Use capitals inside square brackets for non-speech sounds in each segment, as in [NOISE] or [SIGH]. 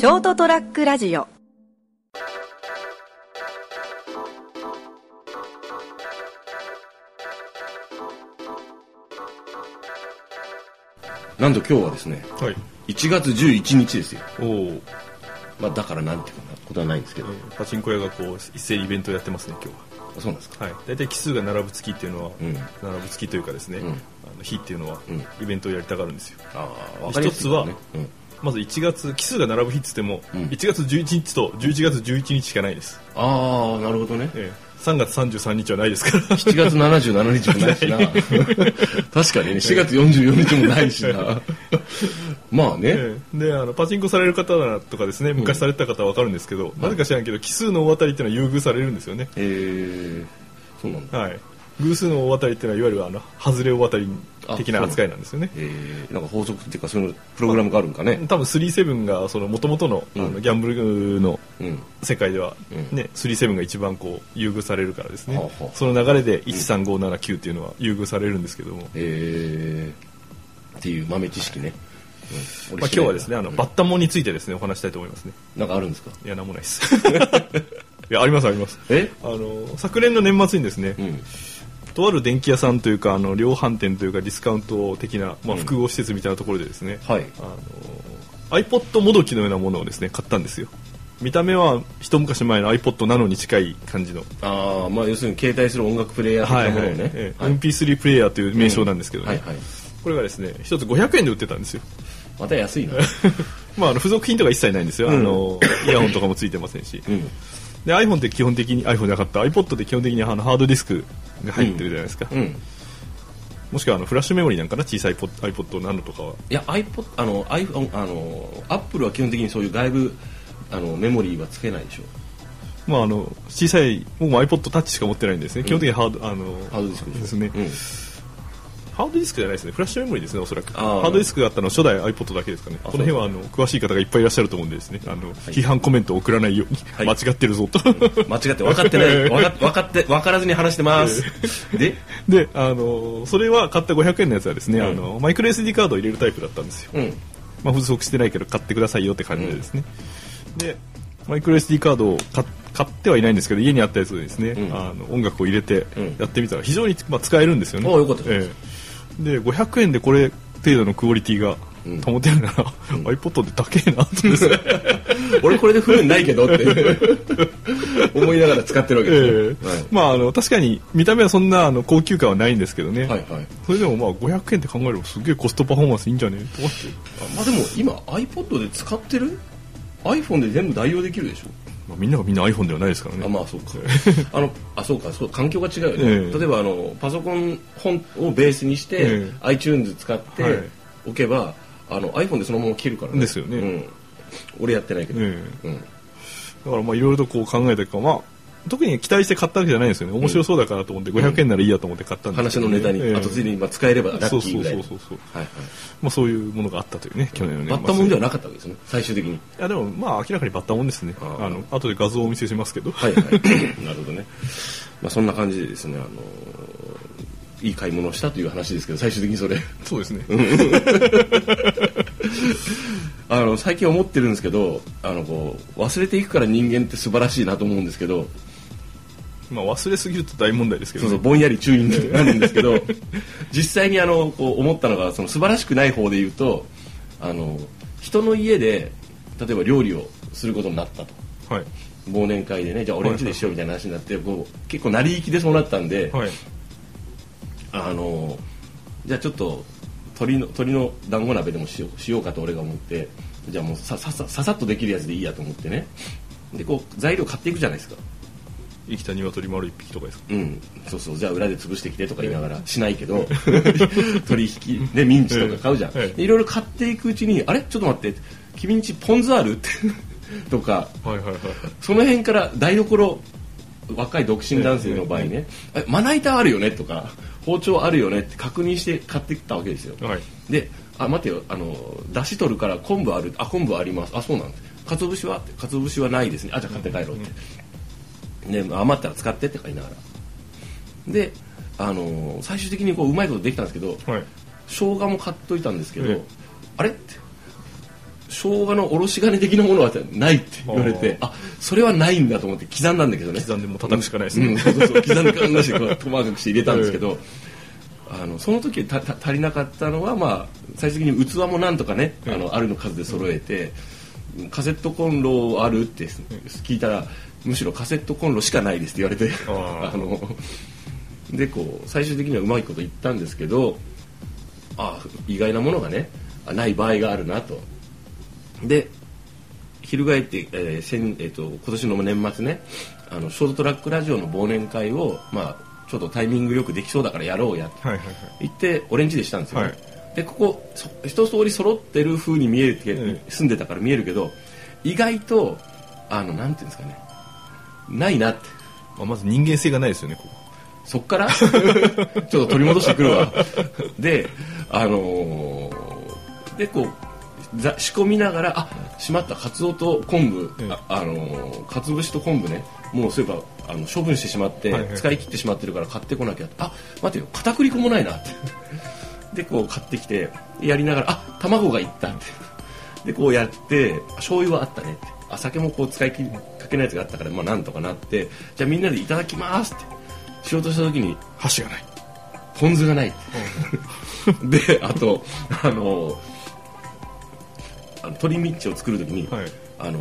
ショートトラックラジオなんと今日はですねはい。1月11日ですよおお。まあだからなんていうかなことはないんですけどパチンコ屋がこう一斉にイベントをやってますね今日そうなんですか？は。はい。大体奇数が並ぶ月っていうのは、うん並ぶ月というかですね、うんあの日っていうのは、うんイベントをやりたがるんですよ。ああわかりやすいですねうんまず1月奇数が並ぶ日っつっても、うん。1月11日と11月11日しかないです。ああなるほどね。ええ。3月33日はないですから。7月77日もないしな。[LAUGHS] 確かにね4月44日もないしな。まあね、ええ。であのパチンコされる方とかですね昔されてた方は分かるんですけど、なぜか知らんけど奇数の大当たりっていうのは優遇されるんですよね。えー、そうなんだ。はい偶数の大当たりっていうのはいわゆるあの外れ大当たり的な扱いなんですよね。えー、なんか法則っていうかそういうプログラムがあるんかね。多分37がその元々の,、あうん。のギャンブルのうん。世界では、うん。ね、37が一番こう優遇されるからですね、はあはあ。その流れで13579っていうのは優遇されるんですけども、えー、っていう豆知識ね、うん。俺まあ、今日はですねあの、バッタモンについてですねお話したいと思いますね。なんかあるんですか？いやなんもないです。[LAUGHS] いやありますあります。え？あの昨年の年末にですね、うんとある電気屋さんというかあの量販店というかディスカウント的な、まあ、複合施設みたいなところでですね、はい。あの iPod もどきのようなものをですね買ったんですよ。見た目は一昔前の iPod ナノに近い感じの、ああまあ要するに携帯する音楽プレイヤー的なものをね、ええはい。MP3 プレイヤーという名称なんですけどね、はいはい。これがですね一つ500円で売ってたんですよ。また安いな。[LAUGHS] まああの付属品とか一切ないんですよ、うん。あのイヤホンとかもついてませんし、うん。で iPhone って基本的に iPhone じゃなかった。iPod って基本的にあのハードディスクが入ってるじゃないですか、うん。もしくはあのフラッシュメモリーなんかな？小さい iPod, なのとかは。いや iPod あの iPhone あの Apple は基本的にそういう外部あのメモリーはつけないでしょ。まああの小さい僕も iPod タッチしか持ってないんですね、基本的にハードあのハードディスクですね、うんハードディスクじゃないですね。フラッシュメモリーですねおそらく。ハードディスクがあったのは初代 iPod だけですかねあこの辺はあの詳しい方がいっぱいいらっしゃると思うんでですね。あの、批判コメントを送らないように、はい。間違ってるぞと。間違って分かってない。分か分かって分からずに話してます。[LAUGHS] で？であのそれは買った500円のやつはですね、うん。あのマイクロ SD カードを入れるタイプだったんですよ、うん。まあ、付属してないけど買ってくださいよって感じでですね、でマイクロ SD カードを買買ってはいないんですけど家にあったやつでですね、うん。あの音楽を入れてうんやってみたら非常に、まあ、使えるんですよね。ああよかった。ですええ。で500円でこれ程度のクオリティがうん。保てるなら、iPod で高えなとですね俺これで不運ないけどって。思いながら使ってるわけえですえね、はい。まああの確かに見た目はそんなあの高級感はないんですけどね、はいはい。それでもまあ500円って考えればすげえコストパフォーマンスいいんじゃね？えと思って。あまあでも今 iPod で使ってる？iPhone で全部代用できるでしょ？まあ、みんながみんな iPhone ではないですからね。あまあそうか。[LAUGHS] あのあそうかそう環境が違うよね、ええ。例えばあのパソコン本をベースにして、ええ。iTunes 使ってはい。おけば、あの iPhone でそのまま切るからね。ですよね。うん、俺やってないけど、ええ。うん、だからまあいろいろとこう考えたかまあ特に期待して買ったわけじゃないんですよね。面白そうだからと思って500円ならいいやと思って買ったんですけどね、話のネタに、ええ。あとついでにまあ使えればラそうそうッキーぐらい。そうそうそうはいはい。まあそういうものがあったというね去年の年末。バッタモンではななかったわけですね最終的に。いやでもまあ明らかにバッタモンですね。あの後で画像をお見せしますけど。はいはい。[LAUGHS] なるほどね。まあそんな感じでですねあのいい買い物をしたという話ですけど最終的にそれ。そうですね。[LAUGHS] あの最近思ってるんですけどあのこう忘れていくから人間って素晴らしいなと思うんですけどまあ忘れすぎると大問題ですけどね。そうそうぼんやり注意になるんですけど [LAUGHS] 実際にあのこう思ったのがその素晴らしくない方で言うとあの人の家で例えば料理をすることになったと。はい。忘年会でねじゃあ俺ん家でしようみたいな話になってこう結構成り行きでそうなったんで、はい。あのじゃあちょっと鶏の鶏の団子鍋でもしようしようかと俺が思ってじゃあもうさささささっとできるやつでいいやと思ってね。でこう材料買っていくじゃないですか生きた鶏丸一匹とかですか？うん。そうそう。じゃあ裏で潰してきてとか言いながらしないけど [LAUGHS] 取引でミンチとか買うじゃん、いろいろ買っていくうちにあれ？ちょっと待って。君んちポン酢ある？っ [LAUGHS] てとか。はいはいはいその辺から台所若い独身男性の場合ね、えまな板あるよね？とか。包丁あるよね？って確認して買ってきたわけですよ、はい。であ待てよ。あの出汁取るから昆布ある？あ昆布あります。あそうなんです鰹節は？って鰹節はないですね。あじゃあ買って帰ろうって、で余ったら使ってって買いながら。であの最終的にこううまいことできたんですけどはい。生姜も買っといたんですけど、ええ。あれって生姜のおろし金的なものはないって言われてあそれはないんだと思って刻んだんだけどね。刻んでも叩くしかないですね、うん、そうそうそう [LAUGHS] 刻んで考えしてこう細かくして入れたんですけど、あのその時たた足りなかったのは、まあ、最終的に器もなんとかね、あのあるの数で揃えて、カセットコンロあるって聞いたらむしろカセットコンロしかないですって言われてあ [LAUGHS] あのでこう最終的にはうまいこと言ったんですけどあ意外なものがねあない場合があるなと。で翻って、えー先えー、と今年の年末ねあのショートトラックラジオの忘年会を、まあ、ちょっとタイミングよくできそうだからやろうやってはいはいはい。行ってオレンジでしたんですよ、ね。はいでここそ一通り揃ってる風に見えるけ、え住んでたから見えるけど意外とあのなんていうんですかね。ないなって。まあ、まず人間性がないですよねここ。そっから？[LAUGHS] ちょっと取り戻してくるわ。であのーでこうざ仕込みながらあしまった。カツオと昆布、ええあ、あのーかつ節と昆布ね。もうそういえばあの処分してしまって、はいはい。使い切ってしまってるから買ってこなきゃ。あ待てよ。片栗粉もないなってでこう買ってきてやりながらあ卵がいったって。でこうやって醤油はあったねって。あ酒もこう使い切りかけないやつがあったからまあなんとかなって。じゃあみんなでいただきますって。しようとした時に箸がない。ポン酢がないであとあのあの鶏ミッチを作る時に、はい。あの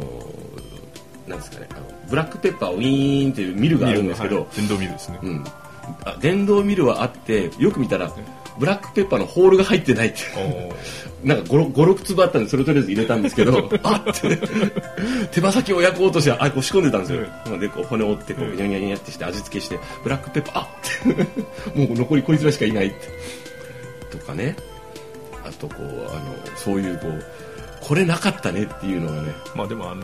なんですかねあのブラックペッパーウィーンっていうミルがあるんですけど、はい。電動ミルですね、うん、あ電動ミルはあってよく見たらブラックペッパーのホールが入ってないって。おなんか56粒あったんでそれとりあえず入れたんですけど [LAUGHS] あって。手羽先を焼こうとしてあこう仕込んでたんですよ、でこう骨折ってこううん。ニャニャニャってして味付けしてブラックペッパーあって。もう残りこいつらしかいないって。とかね。あとこうあのそういうこうこれなかったねっていうのがね。まあでもあの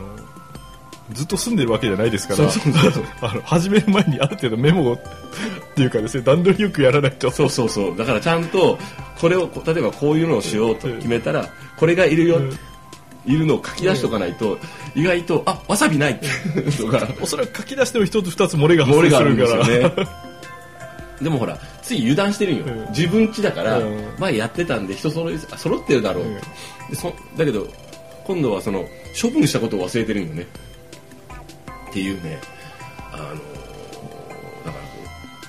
ずっと住んでるわけじゃないですからあの始める前にある程度メモをっていうかですね段取りよくやらないと。そうそうそう。だからちゃんとこれを例えばこういうのをしようと決めたらこれがいるよ、うん。いるのを書き出しとかないと意外とあわさびないとか。おそらく書き出しても一つ二つ漏れが発漏れがあるん生するからですよねでもほらつい油断してるんよ、うん。自分家だから、うん。前やってたんで人揃いあ揃ってるだろう。でそだけど今度はその処分したことを忘れてるんよねっていうねあのだからこ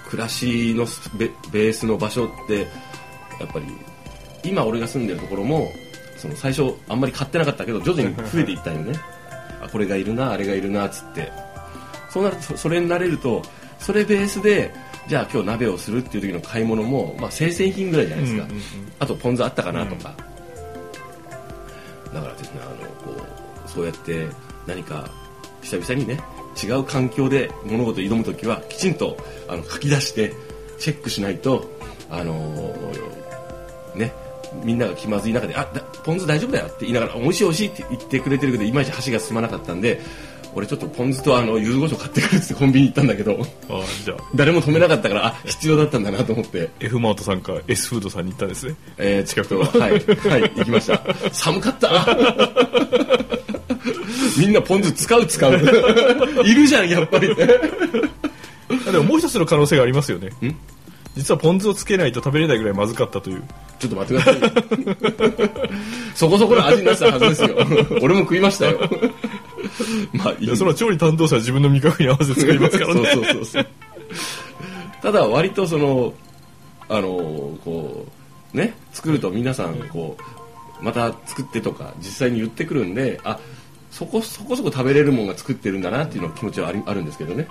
う暮らしのベベースの場所ってやっぱり今俺が住んでるところもその最初あんまり買ってなかったけど徐々に増えていったんよね。[LAUGHS] あこれがいるなあれがいるなっつって。そうなるとそそれになれるとそれベースでじゃあ今日鍋をするっていう時の買い物も、まあ、生鮮品ぐらいじゃないですか、うんうんうんあとポン酢あったかなとか、だからですねあのこうそうやって何か久々にね違う環境で物事を挑む時はきちんとあの書き出してチェックしないとあのねみんなが気まずい中で「あだポン酢大丈夫だよ」って言いながら「美味しい美味しい」って言ってくれてるけどいまいち箸が進まなかったんで俺ちょっとポン酢とあの柚子胡椒買ってくるって [LAUGHS] コンビニ行ったんだけどああじゃあ誰も止めなかったからあ必要だったんだなと思って F マートさんか S フードさんに行ったんですねえー、近くは、はい、はい、行きました。寒かった。みんなポン酢使う使う。[LAUGHS] いるじゃん、やっぱり。あでももう一つの可能性がありますよねん？実はポン酢をつけないと食べれないぐらいまずかったというちょっと待ってください。[LAUGHS] そこそこの味になってたはずですよ。[LAUGHS] 俺も食いましたよ。まあ、いやその調理担当者は自分の味覚に合わせて作りますからねそうそうそうそう。ただ、割とその、あの、こう、ね、作ると皆さん、こう、また作ってとか、実際に言ってくるんで、あ、そこそこそこ食べれるもんが作ってるんだなっていうの気持ちはありあるんですけどね。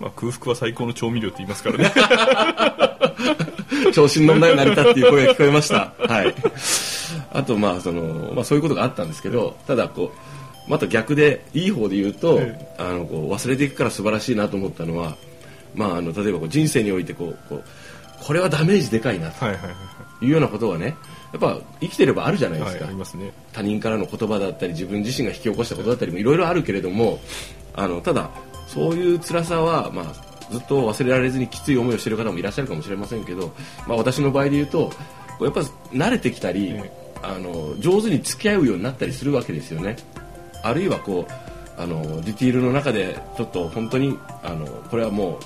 まあ、空腹は最高の調味料って言いますからね [LAUGHS] 調子に乗んないようになりたっていう声が聞こえました。はい。あと、まあ、その、まあ、そういうことがあったんですけど、ただ、こう、また逆で、いい方で言うと、えあの、こう、忘れていくから素晴らしいなと思ったのは、まあ、あの、例えばこう人生において、こう、こう、これはダメージでかいな、とはいはいはいいうようなことがね、やっぱ生きてればあるじゃないではい、すか。ありますね他人からの言葉だったり自分自身が引き起こしたことだったりもいろいろあるけれどもあのただそういう辛さは、まあ、ずっと忘れられずにきつい思いをしている方もいらっしゃるかもしれませんけど、まあ、私の場合で言うとやっぱ慣れてきたり、えあの上手に付き合うようになったりするわけですよね。あるいはこうあのディティールの中でちょっと本当にあのこれはも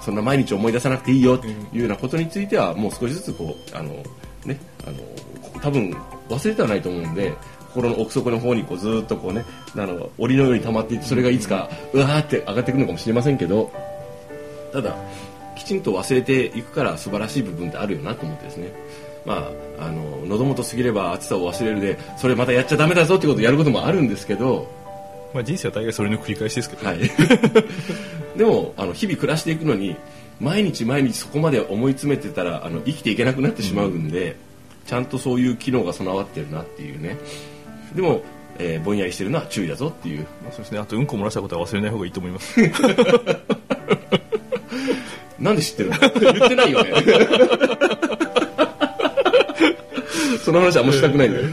うそんな毎日思い出さなくていいよというようなことについてはもう少しずつこうあのねあの多分忘れてはないと思うんで心の奥底の方にこうずっとこうねあの檻のように溜まっていってそれがいつかうわーって上がってくるのかもしれませんけどただきちんと忘れていくから素晴らしい部分ってあるよなと思ってですね。まああの喉元過ぎれば暑さを忘れるでそれまたやっちゃダメだぞってことをやることもあるんですけどまあ、人生は大概それの繰り返しですけど、はい、[LAUGHS] でもあの日々暮らしていくのに毎日毎日そこまで思い詰めてたらあの生きていけなくなってしまうんで、ちゃんとそういう機能が備わってるなっていうね。でも、えーぼんやりしてるのは注意だぞっていう。まあ、そうですね。あとうんこ漏らしたことは忘れない方がいいと思います。[LAUGHS] なんで知ってるの？言ってないよね。[LAUGHS] その話あんましたくないんだよ。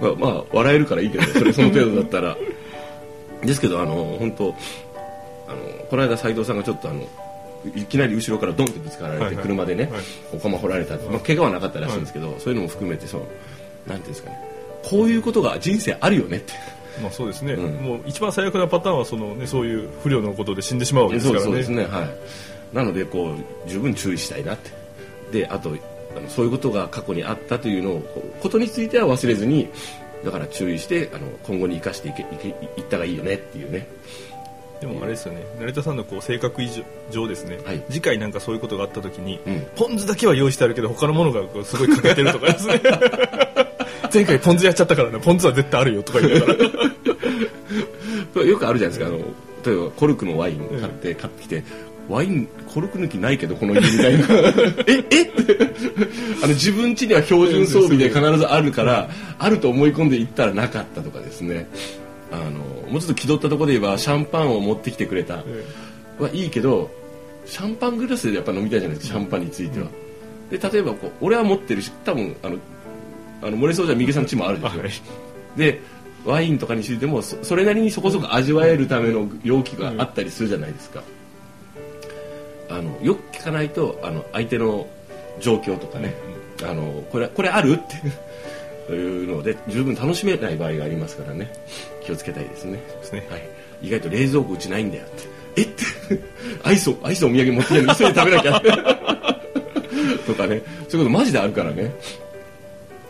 [LAUGHS] まあ、まあ笑えるからいいけどそれその程度だったら。ですけどあの本当この間斉藤さんがちょっとあのいきなり後ろからドンってぶつかられて、はいはい。車でね、はい。お釜掘られたって、まあ、怪我はなかったらしいんですけど、そういうのも含めてそうなんていうんですかね。こういうことが人生あるよねって。まあそうですね、うん。もう一番最悪なパターンはその、ね、そういう不良のことで死んでしまうわけですからね。そうですねはい。なのでこう十分注意したいなって。であとあのそういうことが過去にあったというのをことについては忘れずにだから注意してあの今後に生かしていけいけいったがいいよねっていうねでもあれですよね。成田さんのこう性格以上ですね、はい。次回なんかそういうことがあった時に、うん。ポン酢だけは用意してあるけど他のものがすごい欠けてるとかですね。[LAUGHS] 前回ポン酢やっちゃったからね。ポン酢は絶対あるよとか言いながら。[LAUGHS] よくあるじゃないですか、あの例えばコルクのワイン買って、買ってきてワインコルク抜きないけどこの家みたいな。え [LAUGHS] え？あの自分家には標準装備で必ずあるからあると思い込んで行ったらなかったとかですねあのもうちょっと気取ったところで言えばシャンパンを持ってきてくれた。はいいけどシャンパングラスでやっぱ飲みたいじゃないですかシャンパンについては。で例えばこう俺は持ってるし多分あのあの漏れそうじゃ三毛さんの家もあるでしょ、はい。でワインとかについてもそそれなりにそこそこ味わえるための容器があったりするじゃないですか、あのよく聞かないとあの相手の状況とかね、あのこれこれある？っていうので十分楽しめない場合がありますからね気をつけたいですね。ですね。はい、意外と冷蔵庫うちないんだよって。えっ？て [LAUGHS] アイスをアイスお土産持ってきて急いで食べなきゃ。[LAUGHS] とかね。そういうことマジであるからね。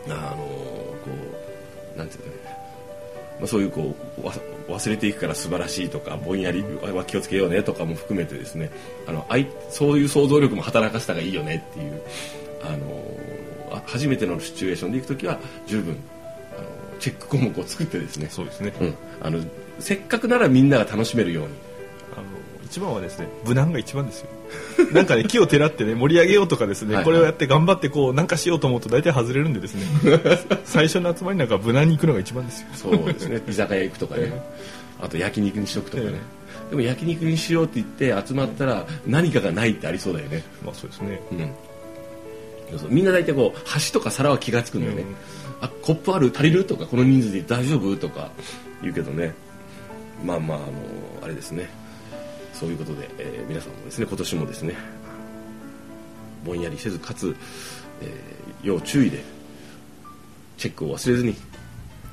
あのこうなんていうかね、まあ、そういうこうわ忘れていくから素晴らしいとかぼんやりは気をつけようねとかも含めてですね。あのあいそういう想像力も働かせた方がいいよねっていうあのあ初めてのシチュエーションで行く時は十分チェック項目を作ってですね。そうですね、うん、あのせっかくならみんなが楽しめるように。あの一番はですね無難が一番ですよ。[LAUGHS] なんかね木をてらってね盛り上げようとかですねはいはい。これをやって頑張ってこうなんかしようと思うと大体外れるんでですね。[LAUGHS] 最初の集まりなんか無難に行くのが一番ですよ。そうですね。[LAUGHS] 居酒屋行くとかね。あと焼肉にしとくとかね、えでも焼肉にしようって言って集まったら何かがないってありそうだよね、まあそうですね。うん、みんな大体こう箸とか皿は気が付くんだよね、うんあコップある足りるとかこの人数で大丈夫とか言うけどね。まあまああのあれですね。そういうことで、えー皆さんもですね今年もですねぼんやりせずかつ、えー要注意でチェックを忘れずに、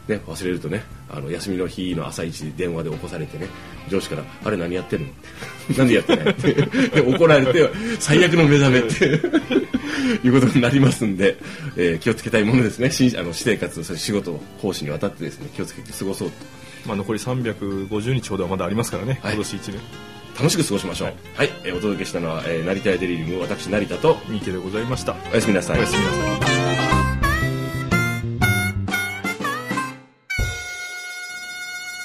ね、忘れるとねあの休みの日の朝一で電話で起こされてね上司から「あれ何やってんの?」なんでやってない?」って。で怒られて最悪の目覚めって。[LAUGHS] いうことになりますんで、えー気をつけたいものですね。新あの私生活そして仕事講師にわたってですね気をつけて過ごそうと。まあ残り350日ほどはまだありますからね、はい。今年1年。楽しく過ごしましょう。はい、えーお届けしたのは、えー成田屋デリリウム私成田と三池でございました。おやすみなさい。おやすみなさい